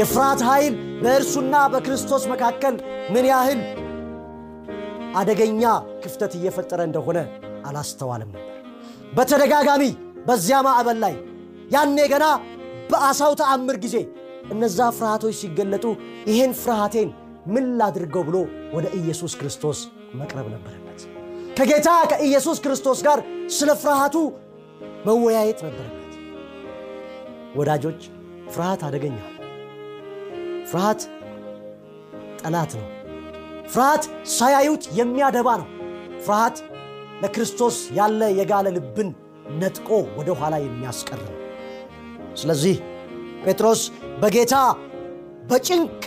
የፍርሃት ኃይል በእርሱና በክርስቶስ መካከል ምን ያህል አደገኛ ክፍተት እየፈጠረ እንደሆነ አላስተዋልም ነበር። በተደጋጋሚ በዚያ ማዕበል ላይ ያኔ ገና በአሳው ተአምር ጊዜ እነዛ ፍርሃቶች ሲገለጡ ይህን ፍርሃቴን ምን ላድርገው ብሎ ወደ ኢየሱስ ክርስቶስ መቅረብ ነበረበት። ከጌታ ከኢየሱስ ክርስቶስ ጋር ስለ ፍርሃቱ መወያየት ነበረበት። ወዳጆች ፍርሃት አደገኛ ፍርሃት ጠላት ነው። ፍርሃት ሳያዩት የሚያደባ ነው። ፍርሃት ለክርስቶስ ያለ የጋለ ልብን ነጥቆ ወደ ኋላ የሚያስቀር ነው። ስለዚህ ጴጥሮስ በጌታ በጭንቅ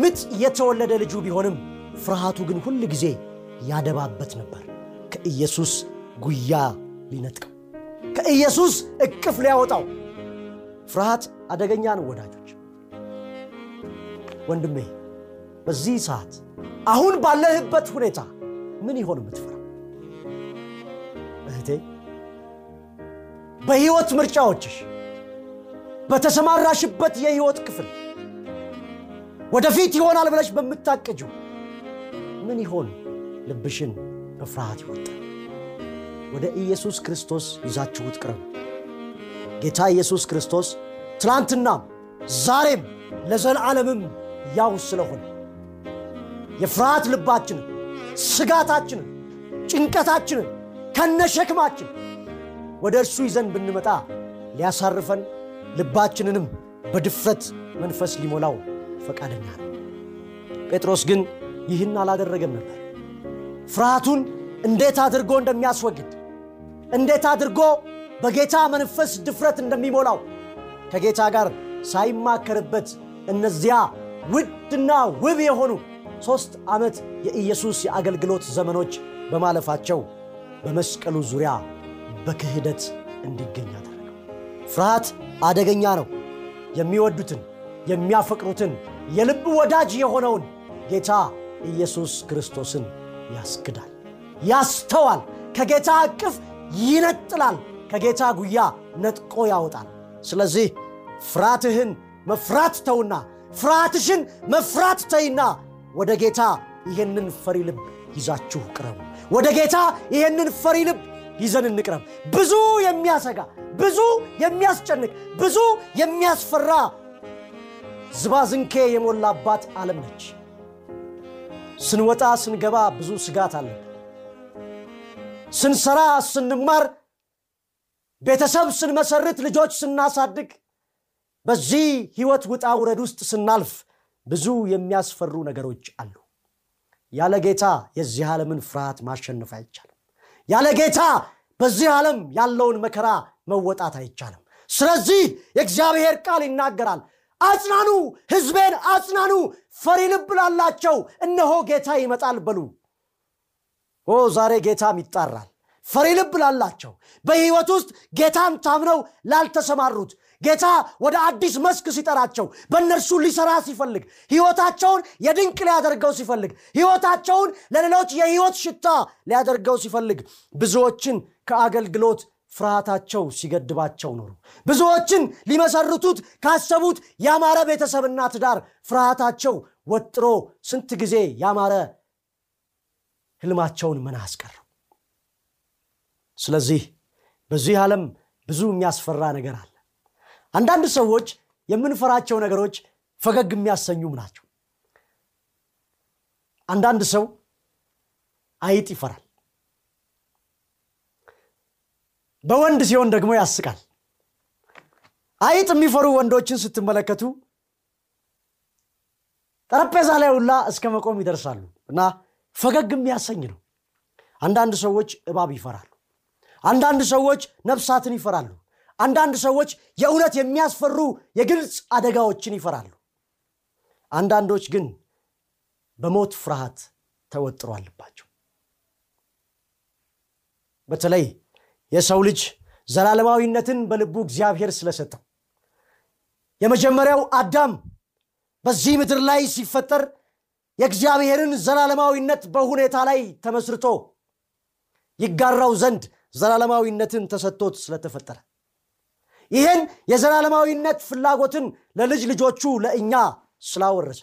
ምጥ የተወለደ ልጁ ቢሆንም ፍርሃቱ ግን ሁል ጊዜ ያደባበት ነበር። ከኢየሱስ ጉያ ሊነጥቀው፣ ከኢየሱስ እቅፍ ሊያወጣው ፍርሃት አደገኛ ነው ወዳጆች። ወንድሜ በዚህ ሰዓት አሁን ባለህበት ሁኔታ ምን ይሆን የምትፈራው? እህቴ በሕይወት ምርጫዎችሽ፣ በተሰማራሽበት የሕይወት ክፍል ወደፊት ይሆናል ብለሽ በምታቅጂው ምን ይሆን ልብሽን በፍርሃት ይወጣል? ወደ ኢየሱስ ክርስቶስ ይዛችሁት ቅረቡ። ጌታ ኢየሱስ ክርስቶስ ትላንትናም ዛሬም ለዘላለምም ያው ስለሆነ የፍርሃት ልባችንን፣ ስጋታችንን፣ ጭንቀታችንን ከነሸክማችን ወደ እርሱ ይዘን ብንመጣ ሊያሳርፈን ልባችንንም በድፍረት መንፈስ ሊሞላው ፈቃደኛ ነው። ጴጥሮስ ግን ይህን አላደረገም ነበር። ፍርሃቱን እንዴት አድርጎ እንደሚያስወግድ እንዴት አድርጎ በጌታ መንፈስ ድፍረት እንደሚሞላው ከጌታ ጋር ሳይማከርበት እነዚያ ውድና ውብ የሆኑ ሦስት ዓመት የኢየሱስ የአገልግሎት ዘመኖች በማለፋቸው በመስቀሉ ዙሪያ በክህደት እንዲገኝ አደረገው። ፍርሃት አደገኛ ነው። የሚወዱትን የሚያፈቅሩትን የልብ ወዳጅ የሆነውን ጌታ ኢየሱስ ክርስቶስን ያስክዳል፣ ያስተዋል፣ ከጌታ እቅፍ ይነጥላል፣ ከጌታ ጉያ ነጥቆ ያወጣል። ስለዚህ ፍርሃትህን መፍራት ተውና ፍርሃትሽን መፍራት ተይና ወደ ጌታ ይህንን ፈሪ ልብ ይዛችሁ ቅረቡ። ወደ ጌታ ይህንን ፈሪ ልብ ይዘን እንቅረብ። ብዙ የሚያሰጋ ብዙ የሚያስጨንቅ ብዙ የሚያስፈራ ዝባዝንኬ የሞላባት ዓለም ነች። ስንወጣ ስንገባ ብዙ ስጋት አለን። ስንሰራ ስንማር ቤተሰብ ስንመሰርት ልጆች ስናሳድግ በዚህ ህይወት ውጣ ውረድ ውስጥ ስናልፍ ብዙ የሚያስፈሩ ነገሮች አሉ። ያለ ጌታ የዚህ ዓለምን ፍርሃት ማሸነፍ አይቻልም። ያለ ጌታ በዚህ ዓለም ያለውን መከራ መወጣት አይቻልም። ስለዚህ የእግዚአብሔር ቃል ይናገራል፣ አጽናኑ፣ ሕዝቤን አጽናኑ፣ ፈሪ ልብ ላላቸው እነሆ ጌታ ይመጣል በሉ። ኦ ዛሬ ጌታም ይጣራል። ፈሪ ልብ ላላቸው በሕይወት ውስጥ ጌታን ታምነው ላልተሰማሩት ጌታ ወደ አዲስ መስክ ሲጠራቸው በእነርሱ ሊሰራ ሲፈልግ ሕይወታቸውን የድንቅ ሊያደርገው ሲፈልግ ሕይወታቸውን ለሌሎች የሕይወት ሽታ ሊያደርገው ሲፈልግ ብዙዎችን ከአገልግሎት ፍርሃታቸው ሲገድባቸው ኖሩ። ብዙዎችን ሊመሰርቱት ካሰቡት ያማረ ቤተሰብና ትዳር ፍርሃታቸው ወጥሮ ስንት ጊዜ ያማረ ህልማቸውን መና አስቀረው። ስለዚህ በዚህ ዓለም ብዙ የሚያስፈራ ነገር አለ። አንዳንድ ሰዎች የምንፈራቸው ነገሮች ፈገግ የሚያሰኙም ናቸው። አንዳንድ ሰው አይጥ ይፈራል። በወንድ ሲሆን ደግሞ ያስቃል። አይጥ የሚፈሩ ወንዶችን ስትመለከቱ ጠረጴዛ ላይ ሁላ እስከ መቆም ይደርሳሉ እና ፈገግ የሚያሰኝ ነው። አንዳንድ ሰዎች እባብ ይፈራሉ። አንዳንድ ሰዎች ነፍሳትን ይፈራሉ አንዳንድ ሰዎች የእውነት የሚያስፈሩ የግልጽ አደጋዎችን ይፈራሉ። አንዳንዶች ግን በሞት ፍርሃት ተወጥሮ አለባቸው። በተለይ የሰው ልጅ ዘላለማዊነትን በልቡ እግዚአብሔር ስለሰጠው። የመጀመሪያው አዳም በዚህ ምድር ላይ ሲፈጠር የእግዚአብሔርን ዘላለማዊነት በሁኔታ ላይ ተመስርቶ ይጋራው ዘንድ ዘላለማዊነትን ተሰጥቶት ስለተፈጠረ ይህን የዘላለማዊነት ፍላጎትን ለልጅ ልጆቹ ለእኛ ስላወረሰ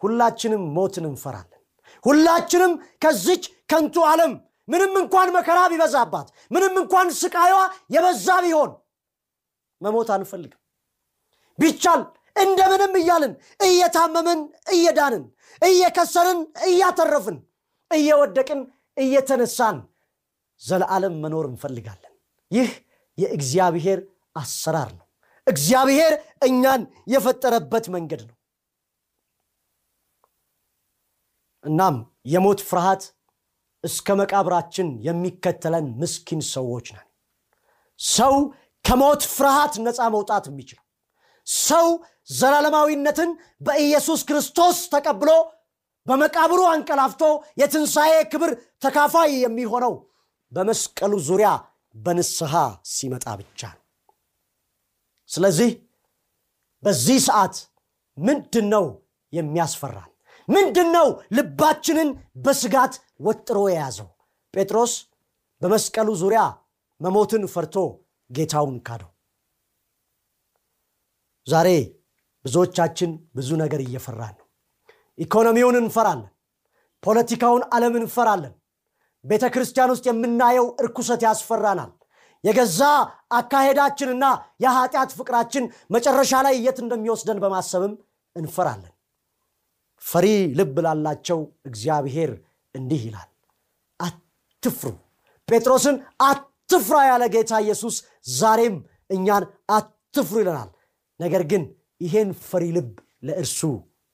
ሁላችንም ሞትን እንፈራለን። ሁላችንም ከዚች ከንቱ ዓለም ምንም እንኳን መከራ ቢበዛባት ምንም እንኳን ስቃዩዋ የበዛ ቢሆን መሞት አንፈልግም። ቢቻል እንደምንም እያልን እየታመምን እየዳንን እየከሰርን እያተረፍን እየወደቅን እየተነሳን ዘለዓለም መኖር እንፈልጋለን። ይህ የእግዚአብሔር አሰራር ነው። እግዚአብሔር እኛን የፈጠረበት መንገድ ነው። እናም የሞት ፍርሃት እስከ መቃብራችን የሚከተለን ምስኪን ሰዎች ነን። ሰው ከሞት ፍርሃት ነፃ መውጣት የሚችለው ሰው ዘላለማዊነትን በኢየሱስ ክርስቶስ ተቀብሎ በመቃብሩ አንቀላፍቶ የትንሣኤ ክብር ተካፋይ የሚሆነው በመስቀሉ ዙሪያ በንስሐ ሲመጣ ብቻ ነው ስለዚህ በዚህ ሰዓት ምንድን ነው የሚያስፈራን? ምንድን ነው ልባችንን በስጋት ወጥሮ የያዘው? ጴጥሮስ በመስቀሉ ዙሪያ መሞትን ፈርቶ ጌታውን ካደው። ዛሬ ብዙዎቻችን ብዙ ነገር እየፈራን ነው። ኢኮኖሚውን እንፈራለን። ፖለቲካውን ዓለም እንፈራለን። ቤተ ክርስቲያን ውስጥ የምናየው እርኩሰት ያስፈራናል የገዛ አካሄዳችንና የኃጢአት ፍቅራችን መጨረሻ ላይ የት እንደሚወስደን በማሰብም እንፈራለን። ፈሪ ልብ ላላቸው እግዚአብሔር እንዲህ ይላል አትፍሩ። ጴጥሮስን አትፍራ ያለ ጌታ ኢየሱስ ዛሬም እኛን አትፍሩ ይለናል። ነገር ግን ይሄን ፈሪ ልብ ለእርሱ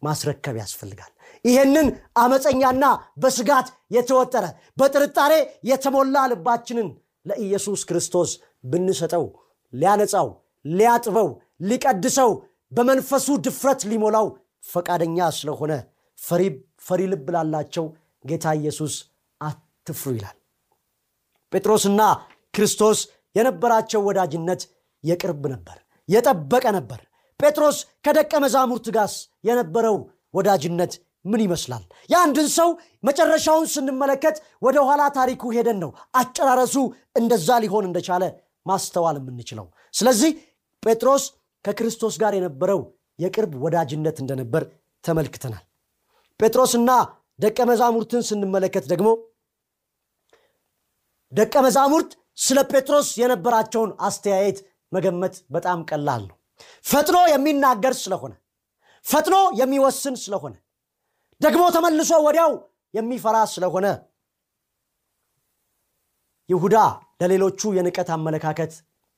ማስረከብ ያስፈልጋል። ይሄንን አመፀኛና በስጋት የተወጠረ በጥርጣሬ የተሞላ ልባችንን ለኢየሱስ ክርስቶስ ብንሰጠው ሊያነጻው ሊያጥበው ሊቀድሰው በመንፈሱ ድፍረት ሊሞላው ፈቃደኛ ስለሆነ ፈሪ ልብ ላላቸው ጌታ ኢየሱስ አትፍሩ ይላል። ጴጥሮስና ክርስቶስ የነበራቸው ወዳጅነት የቅርብ ነበር የጠበቀ ነበር። ጴጥሮስ ከደቀ መዛሙርት ጋስ የነበረው ወዳጅነት ምን ይመስላል? የአንድን ሰው መጨረሻውን ስንመለከት ወደ ኋላ ታሪኩ ሄደን ነው አጨራረሱ እንደዛ ሊሆን እንደቻለ ማስተዋል የምንችለው። ስለዚህ ጴጥሮስ ከክርስቶስ ጋር የነበረው የቅርብ ወዳጅነት እንደነበር ተመልክተናል። ጴጥሮስና ደቀ መዛሙርትን ስንመለከት ደግሞ ደቀ መዛሙርት ስለ ጴጥሮስ የነበራቸውን አስተያየት መገመት በጣም ቀላል ነው። ፈጥኖ የሚናገር ስለሆነ ፈጥኖ የሚወስን ስለሆነ ደግሞ ተመልሶ ወዲያው የሚፈራ ስለሆነ ይሁዳ ለሌሎቹ የንቀት አመለካከት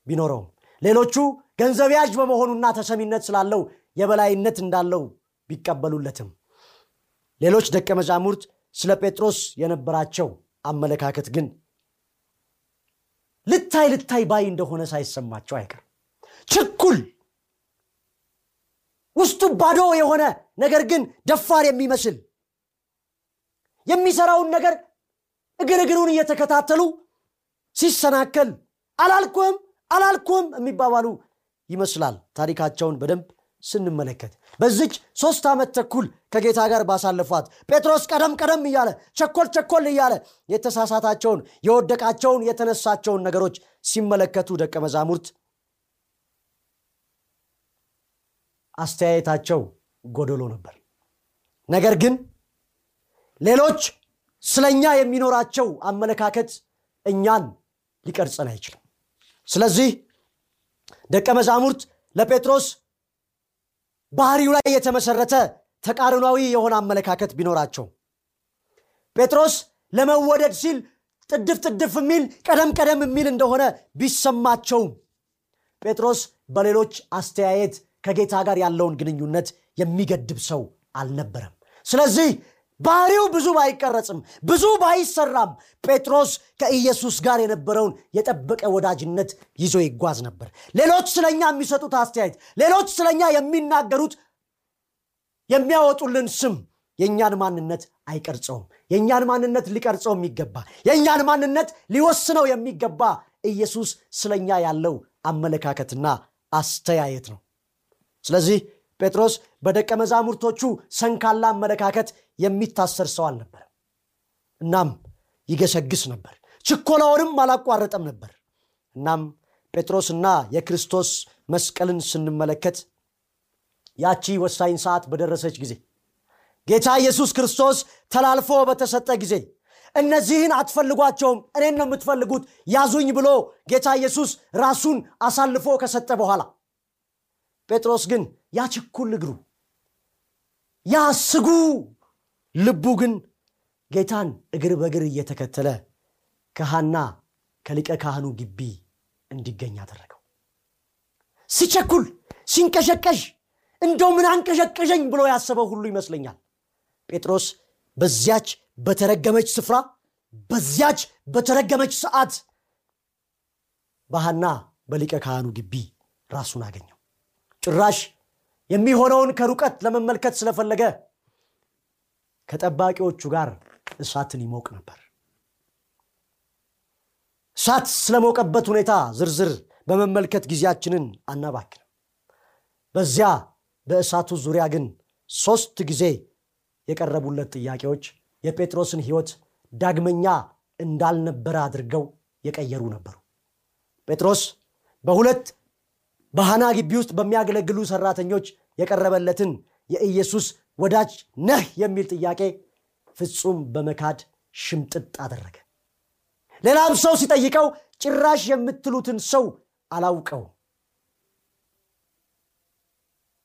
ቢኖረውም ሌሎቹ ገንዘብ ያዥ በመሆኑና ተሰሚነት ስላለው የበላይነት እንዳለው ቢቀበሉለትም። ሌሎች ደቀ መዛሙርት ስለ ጴጥሮስ የነበራቸው አመለካከት ግን ልታይ ልታይ ባይ እንደሆነ ሳይሰማቸው አይቀር ችኩል ውስጡ ባዶ የሆነ ነገር ግን ደፋር የሚመስል የሚሰራውን ነገር እግር እግሩን እየተከታተሉ ሲሰናከል አላልኩም አላልኩም የሚባባሉ ይመስላል። ታሪካቸውን በደንብ ስንመለከት በዚች ሶስት ዓመት ተኩል ከጌታ ጋር ባሳለፏት ጴጥሮስ ቀደም ቀደም እያለ ቸኮል ቸኮል እያለ የተሳሳታቸውን የወደቃቸውን የተነሳቸውን ነገሮች ሲመለከቱ ደቀ መዛሙርት አስተያየታቸው ጎደሎ ነበር። ነገር ግን ሌሎች ስለኛ የሚኖራቸው አመለካከት እኛን ሊቀርጸን አይችልም። ስለዚህ ደቀ መዛሙርት ለጴጥሮስ ባህሪው ላይ የተመሰረተ ተቃርኗዊ የሆነ አመለካከት ቢኖራቸው ጴጥሮስ ለመወደድ ሲል ጥድፍ ጥድፍ የሚል ቀደም ቀደም የሚል እንደሆነ ቢሰማቸውም ጴጥሮስ በሌሎች አስተያየት ከጌታ ጋር ያለውን ግንኙነት የሚገድብ ሰው አልነበረም። ስለዚህ ባህሪው ብዙ ባይቀረጽም ብዙ ባይሰራም ጴጥሮስ ከኢየሱስ ጋር የነበረውን የጠበቀ ወዳጅነት ይዞ ይጓዝ ነበር። ሌሎች ስለኛ የሚሰጡት አስተያየት ሌሎች ስለኛ የሚናገሩት የሚያወጡልን ስም የእኛን ማንነት አይቀርጸውም። የእኛን ማንነት ሊቀርጸው የሚገባ የእኛን ማንነት ሊወስነው የሚገባ ኢየሱስ ስለኛ ያለው አመለካከትና አስተያየት ነው ስለዚህ ጴጥሮስ በደቀ መዛሙርቶቹ ሰንካላ አመለካከት የሚታሰር ሰው አልነበረም። እናም ይገሰግስ ነበር ችኮላውንም አላቋረጠም ነበር። እናም ጴጥሮስና የክርስቶስ መስቀልን ስንመለከት ያቺ ወሳኝ ሰዓት በደረሰች ጊዜ ጌታ ኢየሱስ ክርስቶስ ተላልፎ በተሰጠ ጊዜ እነዚህን አትፈልጓቸውም እኔን ነው የምትፈልጉት ያዙኝ ብሎ ጌታ ኢየሱስ ራሱን አሳልፎ ከሰጠ በኋላ ጴጥሮስ ግን ያ ችኩል እግሩ ያ ስጉ ልቡ ግን ጌታን እግር በእግር እየተከተለ ከሃና ከሊቀ ካህኑ ግቢ እንዲገኝ አደረገው። ሲቸኩል ሲንቀሸቀሽ እንደው ምን አንቀሸቀሸኝ ብሎ ያሰበው ሁሉ ይመስለኛል። ጴጥሮስ በዚያች በተረገመች ስፍራ በዚያች በተረገመች ሰዓት ባህና በሊቀ ካህኑ ግቢ ራሱን አገኘው ጭራሽ የሚሆነውን ከሩቀት ለመመልከት ስለፈለገ ከጠባቂዎቹ ጋር እሳትን ይሞቅ ነበር። እሳት ስለሞቀበት ሁኔታ ዝርዝር በመመልከት ጊዜያችንን አናባክንም። በዚያ በእሳቱ ዙሪያ ግን ሶስት ጊዜ የቀረቡለት ጥያቄዎች የጴጥሮስን ህይወት ዳግመኛ እንዳልነበረ አድርገው የቀየሩ ነበሩ። ጴጥሮስ በሁለት በሃና ግቢ ውስጥ በሚያገለግሉ ሰራተኞች የቀረበለትን የኢየሱስ ወዳጅ ነህ የሚል ጥያቄ ፍጹም በመካድ ሽምጥጥ አደረገ። ሌላም ሰው ሲጠይቀው ጭራሽ የምትሉትን ሰው አላውቀው።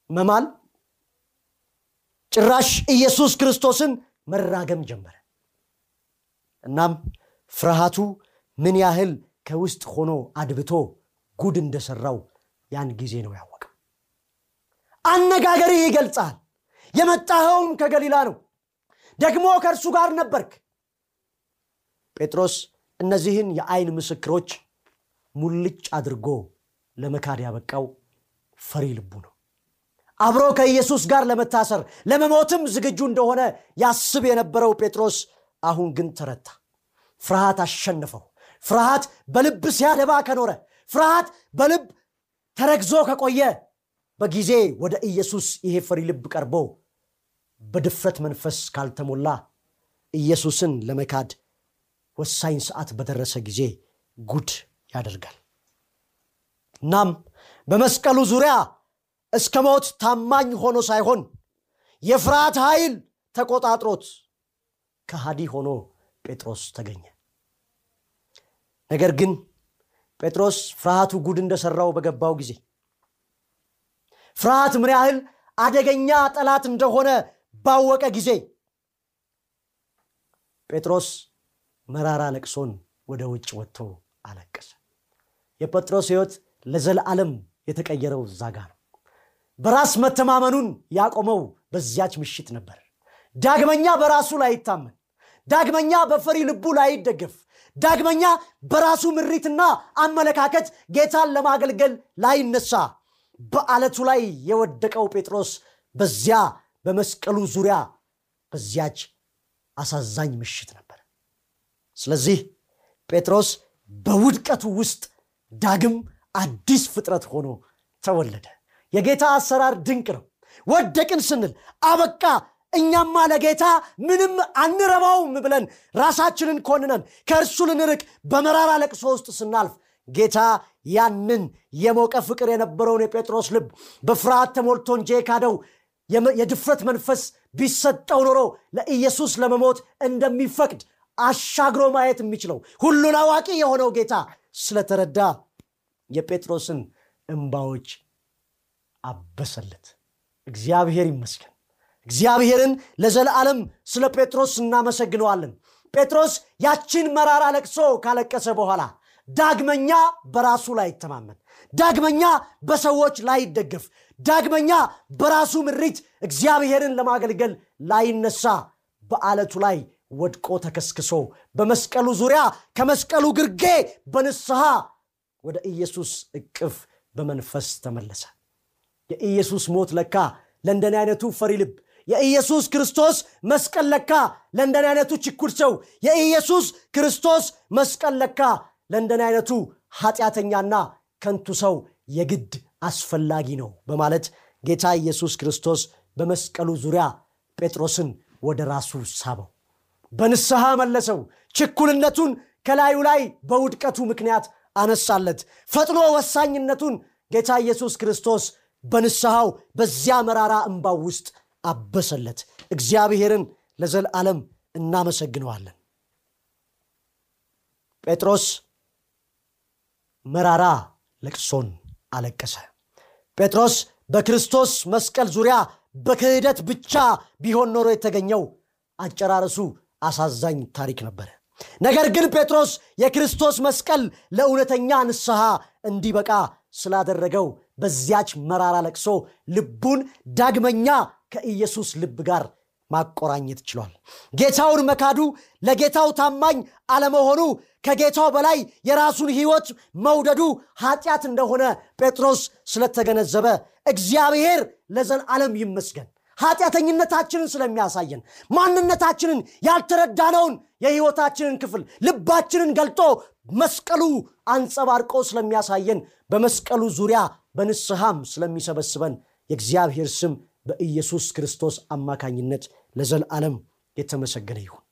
መማል ጭራሽ ኢየሱስ ክርስቶስን መራገም ጀመረ። እናም ፍርሃቱ ምን ያህል ከውስጥ ሆኖ አድብቶ ጉድ እንደሰራው ያን ጊዜ ነው ያወቀው አነጋገርህ ይገልጻል። የመጣኸውም ከገሊላ ነው። ደግሞ ከእርሱ ጋር ነበርክ። ጴጥሮስ እነዚህን የአይን ምስክሮች ሙልጭ አድርጎ ለመካድ ያበቃው ፈሪ ልቡ ነው። አብሮ ከኢየሱስ ጋር ለመታሰር ለመሞትም ዝግጁ እንደሆነ ያስብ የነበረው ጴጥሮስ አሁን ግን ተረታ። ፍርሃት አሸነፈው። ፍርሃት በልብ ሲያደባ ከኖረ ፍርሃት በልብ ተረግዞ ከቆየ በጊዜ ወደ ኢየሱስ ይሄ ፈሪ ልብ ቀርቦ በድፍረት መንፈስ ካልተሞላ ኢየሱስን ለመካድ ወሳኝ ሰዓት በደረሰ ጊዜ ጉድ ያደርጋል። እናም በመስቀሉ ዙሪያ እስከ ሞት ታማኝ ሆኖ ሳይሆን የፍርሃት ኃይል ተቆጣጥሮት ከሃዲ ሆኖ ጴጥሮስ ተገኘ። ነገር ግን ጴጥሮስ ፍርሃቱ ጉድ እንደሰራው በገባው ጊዜ። ፍርሃት ምን ያህል አደገኛ ጠላት እንደሆነ ባወቀ ጊዜ ጴጥሮስ መራራ ለቅሶን ወደ ውጭ ወጥቶ አለቀሰ። የጴጥሮስ ህይወት ለዘለዓለም የተቀየረው ዛጋ ነው። በራስ መተማመኑን ያቆመው በዚያች ምሽት ነበር። ዳግመኛ በራሱ ላይታመን ዳግመኛ በፈሪ ልቡ ላይደገፍ ዳግመኛ በራሱ ምሪትና አመለካከት ጌታን ለማገልገል ላይነሳ። በአለቱ ላይ የወደቀው ጴጥሮስ በዚያ በመስቀሉ ዙሪያ በዚያች አሳዛኝ ምሽት ነበር። ስለዚህ ጴጥሮስ በውድቀቱ ውስጥ ዳግም አዲስ ፍጥረት ሆኖ ተወለደ። የጌታ አሰራር ድንቅ ነው። ወደቅን ስንል አበቃ እኛማ ለጌታ ምንም አንረባውም ብለን ራሳችንን ኮንነን ከእርሱ ልንርቅ በመራራ ለቅሶ ውስጥ ስናልፍ ጌታ ያንን የሞቀ ፍቅር የነበረውን የጴጥሮስ ልብ በፍርሃት ተሞልቶ እንጂ የካደው የድፍረት መንፈስ ቢሰጠው ኖሮ ለኢየሱስ ለመሞት እንደሚፈቅድ አሻግሮ ማየት የሚችለው ሁሉን አዋቂ የሆነው ጌታ ስለተረዳ የጴጥሮስን እምባዎች አበሰለት። እግዚአብሔር ይመስገን እግዚአብሔርን ለዘለዓለም ስለ ጴጥሮስ እናመሰግነዋለን። ጴጥሮስ ያችን መራራ ለቅሶ ካለቀሰ በኋላ ዳግመኛ በራሱ ላይ ይተማመን። ዳግመኛ በሰዎች ላይደገፍ ዳግመኛ በራሱ ምሪት እግዚአብሔርን ለማገልገል ላይነሳ በአለቱ ላይ ወድቆ ተከስክሶ በመስቀሉ ዙሪያ ከመስቀሉ ግርጌ በንስሐ ወደ ኢየሱስ እቅፍ በመንፈስ ተመለሰ። የኢየሱስ ሞት ለካ ለእንደኔ አይነቱ ፈሪ ልብ የኢየሱስ ክርስቶስ መስቀል ለካ ለእንደኔ አይነቱ ችኩል ሰው የኢየሱስ ክርስቶስ መስቀል ለካ ለእንደኔ አይነቱ ኃጢአተኛና ከንቱ ሰው የግድ አስፈላጊ ነው በማለት ጌታ ኢየሱስ ክርስቶስ በመስቀሉ ዙሪያ ጴጥሮስን ወደ ራሱ ሳበው በንስሐ መለሰው ችኩልነቱን ከላዩ ላይ በውድቀቱ ምክንያት አነሳለት ፈጥኖ ወሳኝነቱን ጌታ ኢየሱስ ክርስቶስ በንስሐው በዚያ መራራ እንባው ውስጥ አበሰለት። እግዚአብሔርን ለዘልዓለም እናመሰግነዋለን። ጴጥሮስ መራራ ለቅሶን አለቀሰ። ጴጥሮስ በክርስቶስ መስቀል ዙሪያ በክህደት ብቻ ቢሆን ኖሮ የተገኘው አጨራረሱ አሳዛኝ ታሪክ ነበረ። ነገር ግን ጴጥሮስ የክርስቶስ መስቀል ለእውነተኛ ንስሐ እንዲበቃ ስላደረገው በዚያች መራራ ለቅሶ ልቡን ዳግመኛ ከኢየሱስ ልብ ጋር ማቆራኘት ችሏል። ጌታውን መካዱ ለጌታው ታማኝ አለመሆኑ ከጌታው በላይ የራሱን ህይወት መውደዱ ኃጢአት እንደሆነ ጴጥሮስ ስለተገነዘበ እግዚአብሔር ለዘላለም ይመስገን። ኃጢአተኝነታችንን ስለሚያሳየን ማንነታችንን ያልተረዳነውን የህይወታችንን ክፍል ልባችንን ገልጦ መስቀሉ አንጸባርቆ ስለሚያሳየን በመስቀሉ ዙሪያ በንስሐም ስለሚሰበስበን የእግዚአብሔር ስም በኢየሱስ ክርስቶስ አማካኝነት ለዘላለም የተመሰገነ ይሁን።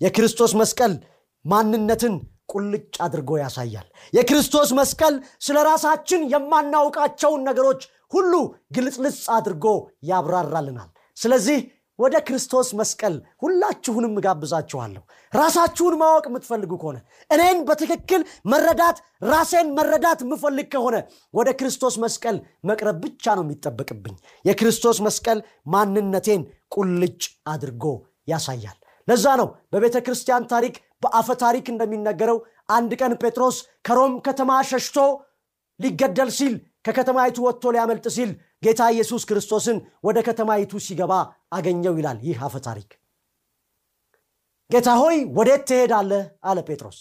የክርስቶስ መስቀል ማንነትን ቁልጭ አድርጎ ያሳያል። የክርስቶስ መስቀል ስለ ራሳችን የማናውቃቸውን ነገሮች ሁሉ ግልጽልጽ አድርጎ ያብራራልናል። ስለዚህ ወደ ክርስቶስ መስቀል ሁላችሁንም እጋብዛችኋለሁ። ራሳችሁን ማወቅ የምትፈልጉ ከሆነ እኔን በትክክል መረዳት ራሴን መረዳት የምፈልግ ከሆነ ወደ ክርስቶስ መስቀል መቅረብ ብቻ ነው የሚጠበቅብኝ። የክርስቶስ መስቀል ማንነቴን ቁልጭ አድርጎ ያሳያል። ለዛ ነው በቤተ ክርስቲያን ታሪክ በአፈ ታሪክ እንደሚነገረው አንድ ቀን ጴጥሮስ ከሮም ከተማ ሸሽቶ ሊገደል ሲል ከከተማይቱ ወጥቶ ሊያመልጥ ሲል ጌታ ኢየሱስ ክርስቶስን ወደ ከተማይቱ ሲገባ አገኘው ይላል ይህ አፈ ታሪክ። ጌታ ሆይ ወዴት ትሄዳለህ? አለ ጴጥሮስ።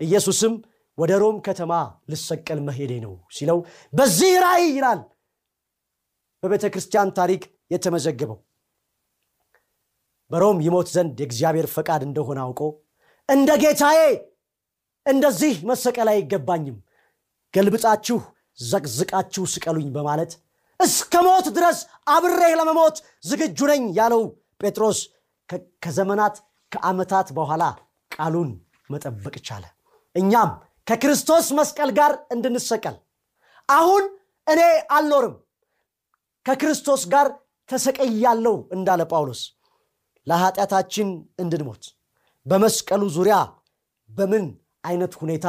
ኢየሱስም ወደ ሮም ከተማ ልሰቀል መሄዴ ነው ሲለው በዚህ ራእይ ይላል በቤተ ክርስቲያን ታሪክ የተመዘገበው። በሮም ይሞት ዘንድ የእግዚአብሔር ፈቃድ እንደሆነ አውቆ እንደ ጌታዬ እንደዚህ መሰቀል አይገባኝም። ገልብጣችሁ ዘቅዝቃችሁ ስቀሉኝ በማለት እስከ ሞት ድረስ አብሬህ ለመሞት ዝግጁ ነኝ ያለው ጴጥሮስ ከዘመናት ከዓመታት በኋላ ቃሉን መጠበቅ ቻለ። እኛም ከክርስቶስ መስቀል ጋር እንድንሰቀል። አሁን እኔ አልኖርም። ከክርስቶስ ጋር ተሰቀያለው እንዳለ ጳውሎስ። ለኃጢአታችን እንድንሞት በመስቀሉ ዙሪያ በምን አይነት ሁኔታ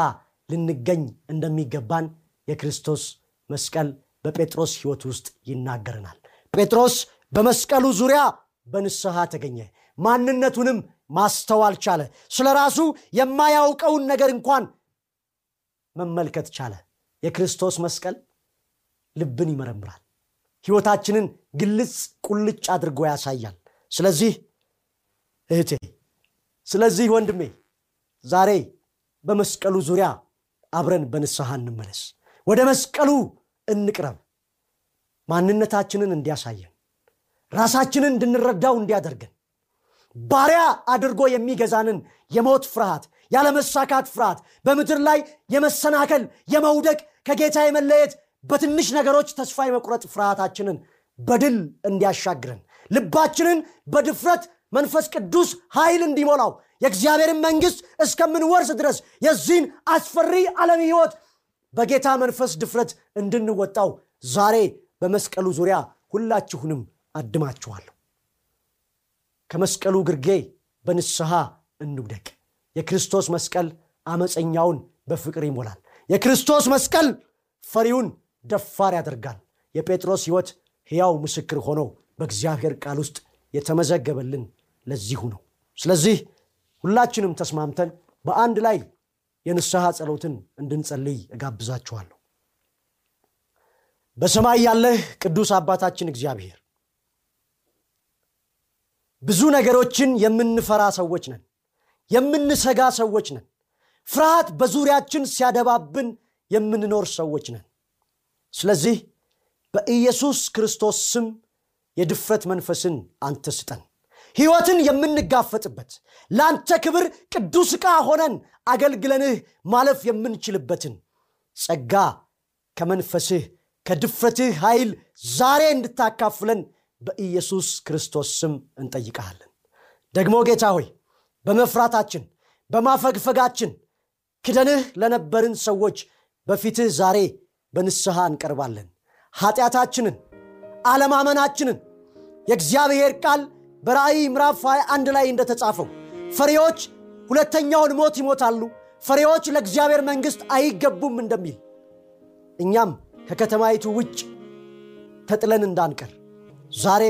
ልንገኝ እንደሚገባን የክርስቶስ መስቀል በጴጥሮስ ህይወት ውስጥ ይናገረናል። ጴጥሮስ በመስቀሉ ዙሪያ በንስሐ ተገኘ ማንነቱንም ማስተዋል ቻለ ስለ ራሱ የማያውቀውን ነገር እንኳን መመልከት ቻለ። የክርስቶስ መስቀል ልብን ይመረምራል። ህይወታችንን ግልጽ ቁልጭ አድርጎ ያሳያል። ስለዚህ እህቴ ስለዚህ ወንድሜ ዛሬ በመስቀሉ ዙሪያ አብረን በንስሐ እንመለስ። ወደ መስቀሉ እንቅረብ። ማንነታችንን እንዲያሳየን ራሳችንን እንድንረዳው እንዲያደርገን። ባሪያ አድርጎ የሚገዛንን የሞት ፍርሃት ያለመሳካት ፍርሃት በምድር ላይ የመሰናከል የመውደቅ ከጌታ የመለየት በትንሽ ነገሮች ተስፋ የመቁረጥ ፍርሃታችንን በድል እንዲያሻግረን ልባችንን በድፍረት መንፈስ ቅዱስ ኃይል እንዲሞላው የእግዚአብሔርን መንግስት እስከምንወርስ ድረስ የዚህን አስፈሪ ዓለም ህይወት በጌታ መንፈስ ድፍረት እንድንወጣው ዛሬ በመስቀሉ ዙሪያ ሁላችሁንም አድማችኋለሁ። ከመስቀሉ ግርጌ በንስሐ እንውደቅ። የክርስቶስ መስቀል አመፀኛውን በፍቅር ይሞላል። የክርስቶስ መስቀል ፈሪውን ደፋር ያደርጋል። የጴጥሮስ ህይወት ሕያው ምስክር ሆኖ በእግዚአብሔር ቃል ውስጥ የተመዘገበልን ለዚሁ ነው። ስለዚህ ሁላችንም ተስማምተን በአንድ ላይ የንስሐ ጸሎትን እንድንጸልይ እጋብዛችኋለሁ። በሰማይ ያለህ ቅዱስ አባታችን እግዚአብሔር ብዙ ነገሮችን የምንፈራ ሰዎች ነን የምንሰጋ ሰዎች ነን ፍርሃት በዙሪያችን ሲያደባብን የምንኖር ሰዎች ነን። ስለዚህ በኢየሱስ ክርስቶስ ስም የድፍረት መንፈስን አንተ ስጠን ሕይወትን የምንጋፈጥበት ለአንተ ክብር ቅዱስ ዕቃ ሆነን አገልግለንህ ማለፍ የምንችልበትን ጸጋ ከመንፈስህ ከድፍረትህ ኃይል ዛሬ እንድታካፍለን በኢየሱስ ክርስቶስ ስም እንጠይቀሃለን ደግሞ ጌታ ሆይ በመፍራታችን በማፈግፈጋችን ክደንህ ለነበርን ሰዎች በፊትህ ዛሬ በንስሐ እንቀርባለን። ኃጢአታችንን አለማመናችንን የእግዚአብሔር ቃል በራእይ ምዕራፍ 21 ላይ እንደተጻፈው ፈሪዎች ሁለተኛውን ሞት ይሞታሉ ፈሪዎች ለእግዚአብሔር መንግሥት አይገቡም እንደሚል። እኛም ከከተማይቱ ውጭ ተጥለን እንዳንቀር ዛሬ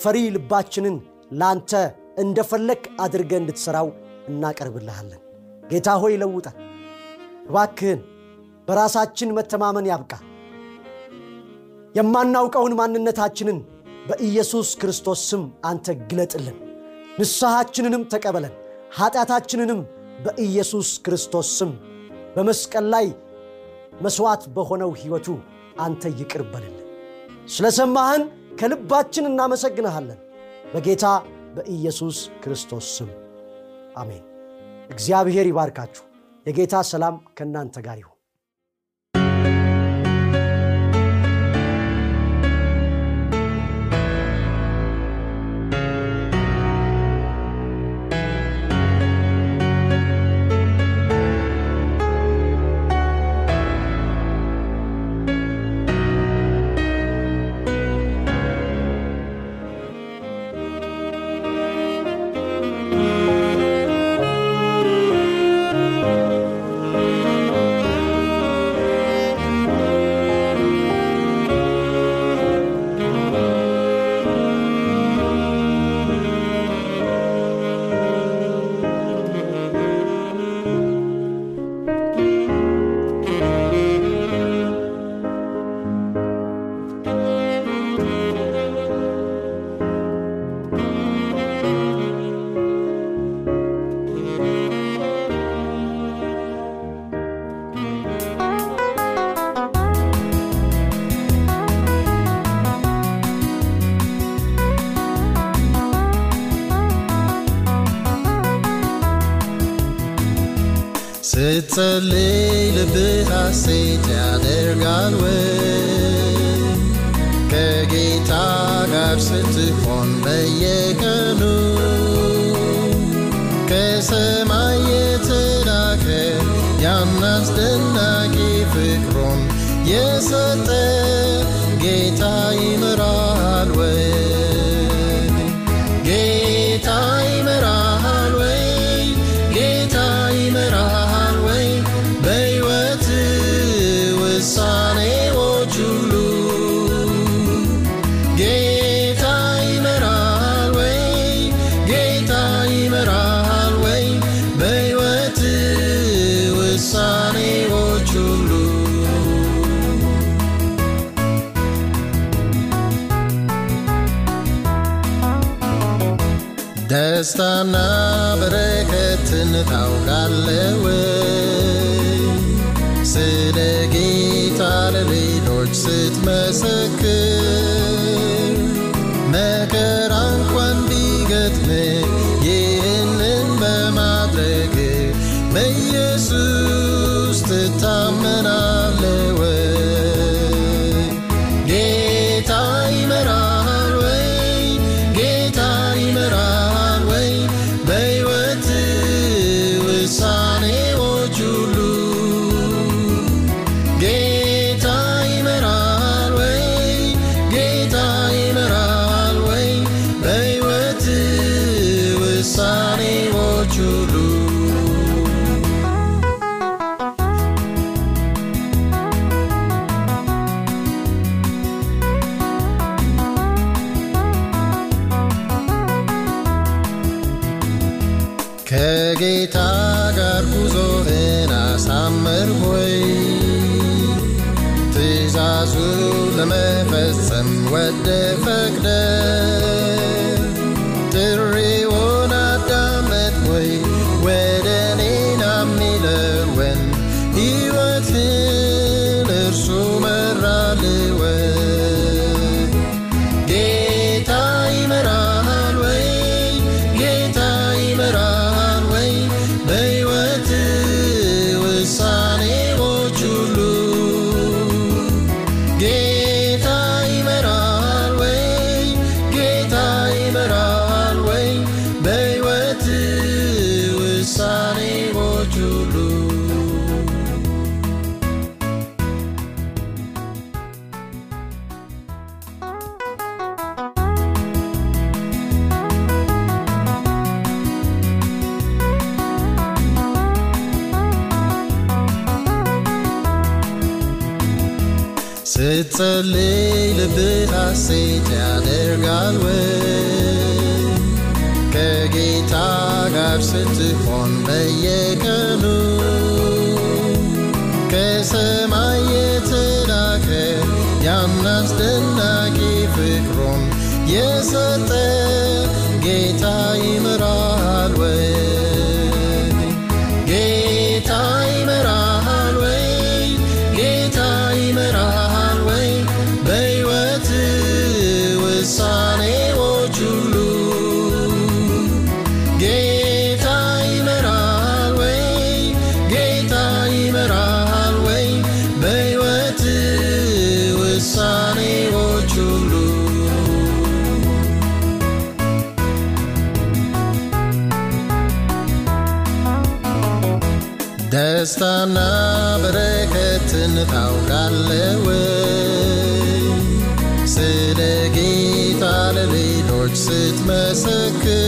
ፈሪ ልባችንን ለአንተ እንደፈለግ አድርገ እንድትሠራው እናቀርብልሃለን። ጌታ ሆይ ለውጠን እባክህን በራሳችን መተማመን ያብቃ። የማናውቀውን ማንነታችንን በኢየሱስ ክርስቶስ ስም አንተ ግለጥልን ንስሐችንንም ተቀበለን ኃጢአታችንንም በኢየሱስ ክርስቶስ ስም በመስቀል ላይ መሥዋዕት በሆነው ሕይወቱ አንተ ይቅር በልልን። ስለ ሰማህን ከልባችን እናመሰግንሃለን። በጌታ በኢየሱስ ክርስቶስ ስም አሜን። እግዚአብሔር ይባርካችሁ። የጌታ ሰላም ከእናንተ ጋር ይሁን አስደናቂ ፍቅሩን የሰጠ ጌታ ይምራል ደስታና በረከትን ታውቃለህ ወይ? ስለ ጌታ ለሌሎች ስትመሰክር ጋር ጉዞህን አሳምር ሆይ ትእዛዙ ለመፈጸም ወደ ፈቅደ ስትጸልይ ልብህ ሐሴት ያደርጋል ወይ ከጌታ ጋር ስትሆን በየቀኑ ከሰማይ የተላከ ያን አስደናቂ ፍቅሩን የሰጠ ደስታና በረከትን ታውቃለ ወይ ስለ ጌታ ለሌሎች ስትመሰክር